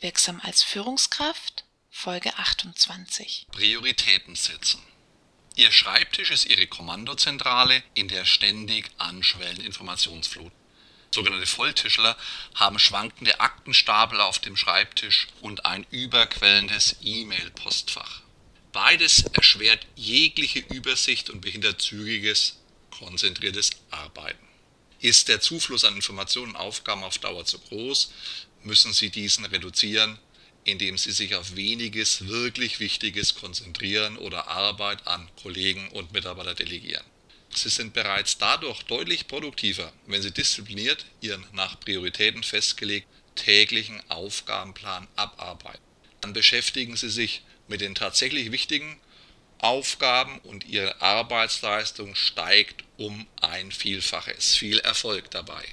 Wirksam als Führungskraft Folge 28. Prioritäten setzen. Ihr Schreibtisch ist Ihre Kommandozentrale in der ständig anschwellenden Informationsflut. Sogenannte Volltischler haben schwankende Aktenstapel auf dem Schreibtisch und ein überquellendes E-Mail-Postfach. Beides erschwert jegliche Übersicht und behindert zügiges, konzentriertes Arbeiten. Ist der Zufluss an Informationen und Aufgaben auf Dauer zu groß, müssen Sie diesen reduzieren, indem Sie sich auf weniges wirklich Wichtiges konzentrieren oder Arbeit an Kollegen und Mitarbeiter delegieren. Sie sind bereits dadurch deutlich produktiver, wenn Sie diszipliniert Ihren nach Prioritäten festgelegten täglichen Aufgabenplan abarbeiten. Dann beschäftigen Sie sich mit den tatsächlich wichtigen Aufgaben und Ihre Arbeitsleistung steigt um ein Vielfaches. Viel Erfolg dabei!